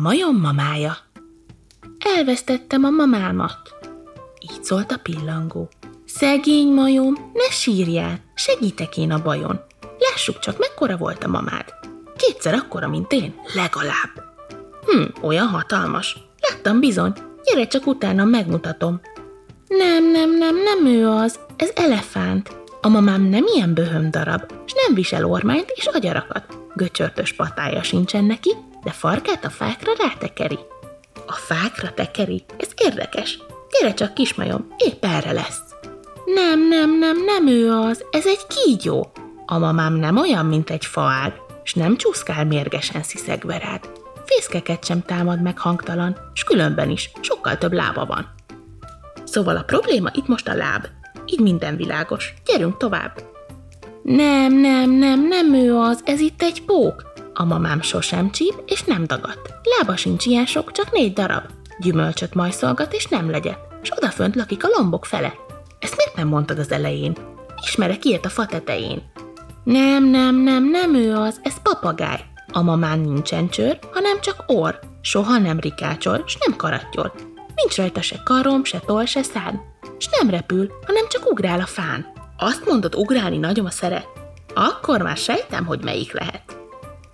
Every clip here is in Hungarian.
majom mamája. Elvesztettem a mamámat. Így szólt a pillangó. Szegény majom, ne sírjál, segítek én a bajon. Lássuk csak, mekkora volt a mamád. Kétszer akkora, mint én, legalább. Hm, olyan hatalmas. Láttam bizony. Gyere csak utána, megmutatom. Nem, nem, nem, nem ő az. Ez elefánt. A mamám nem ilyen böhöm darab, és nem visel ormányt és agyarakat. Göcsörtös patája sincsen neki, de farkát a fákra rátekeri. A fákra tekeri? Ez érdekes. Gyere csak, kismajom, épp erre lesz. Nem, nem, nem, nem ő az, ez egy kígyó. A mamám nem olyan, mint egy faág, s nem csúszkál mérgesen sziszegve rád. Fészkeket sem támad meg hangtalan, s különben is sokkal több lába van. Szóval a probléma itt most a láb. Így minden világos. Gyerünk tovább. Nem, nem, nem, nem ő az, ez itt egy pók. A mamám sosem csíp, és nem dagadt. Lába sincs ilyen sok, csak négy darab. Gyümölcsöt majszolgat, és nem legyet. S odafönt lakik a lombok fele. Ezt miért nem mondtad az elején? Ismerek ilyet a fa tetején. Nem, nem, nem, nem ő az, ez papagáj. A mamán nincsen csőr, hanem csak orr. Soha nem rikácsol, s nem karattyol. Nincs rajta se karom, se toll, se szád. S nem repül, hanem csak ugrál a fán. Azt mondod, ugrálni nagyon szeret? Akkor már sejtem, hogy melyik lehet.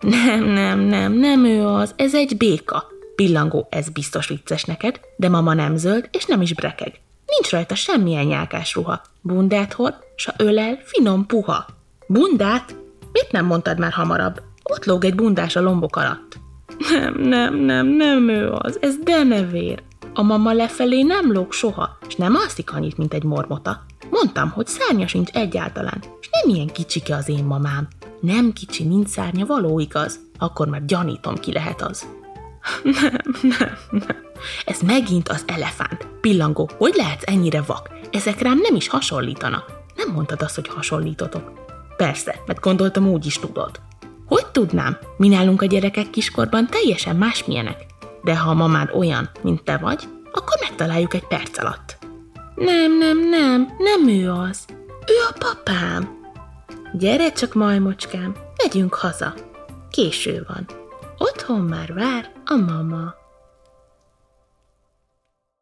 Nem, nem, nem, nem ő az, ez egy béka. Pillangó, ez biztos vicces neked, de mama nem zöld, és nem is brekeg. Nincs rajta semmilyen nyálkás ruha. Bundát hord, s a ölel finom puha. Bundát? Mit nem mondtad már hamarabb? Ott lóg egy bundás a lombok alatt. Nem, nem, nem, nem ő az, ez denevér. A mama lefelé nem lóg soha, és nem alszik annyit, mint egy mormota. Mondtam, hogy szárnya sincs egyáltalán, és nem ilyen kicsike az én mamám. Nem kicsi, mint szárnya, való igaz. Akkor már gyanítom, ki lehet az. Nem, nem, nem. Ez megint az elefánt. Pillangó, hogy lehetsz ennyire vak? Ezek rám nem is hasonlítanak. Nem mondtad azt, hogy hasonlítotok. Persze, mert gondoltam úgy is tudod. Hogy tudnám? Mi nálunk a gyerekek kiskorban teljesen másmilyenek. De ha a mamád olyan, mint te vagy, akkor megtaláljuk egy perc alatt. Nem, nem, nem, nem ő az. Ő a papám. Gyere csak, majmocskám, megyünk haza. Késő van. Otthon már vár a mama.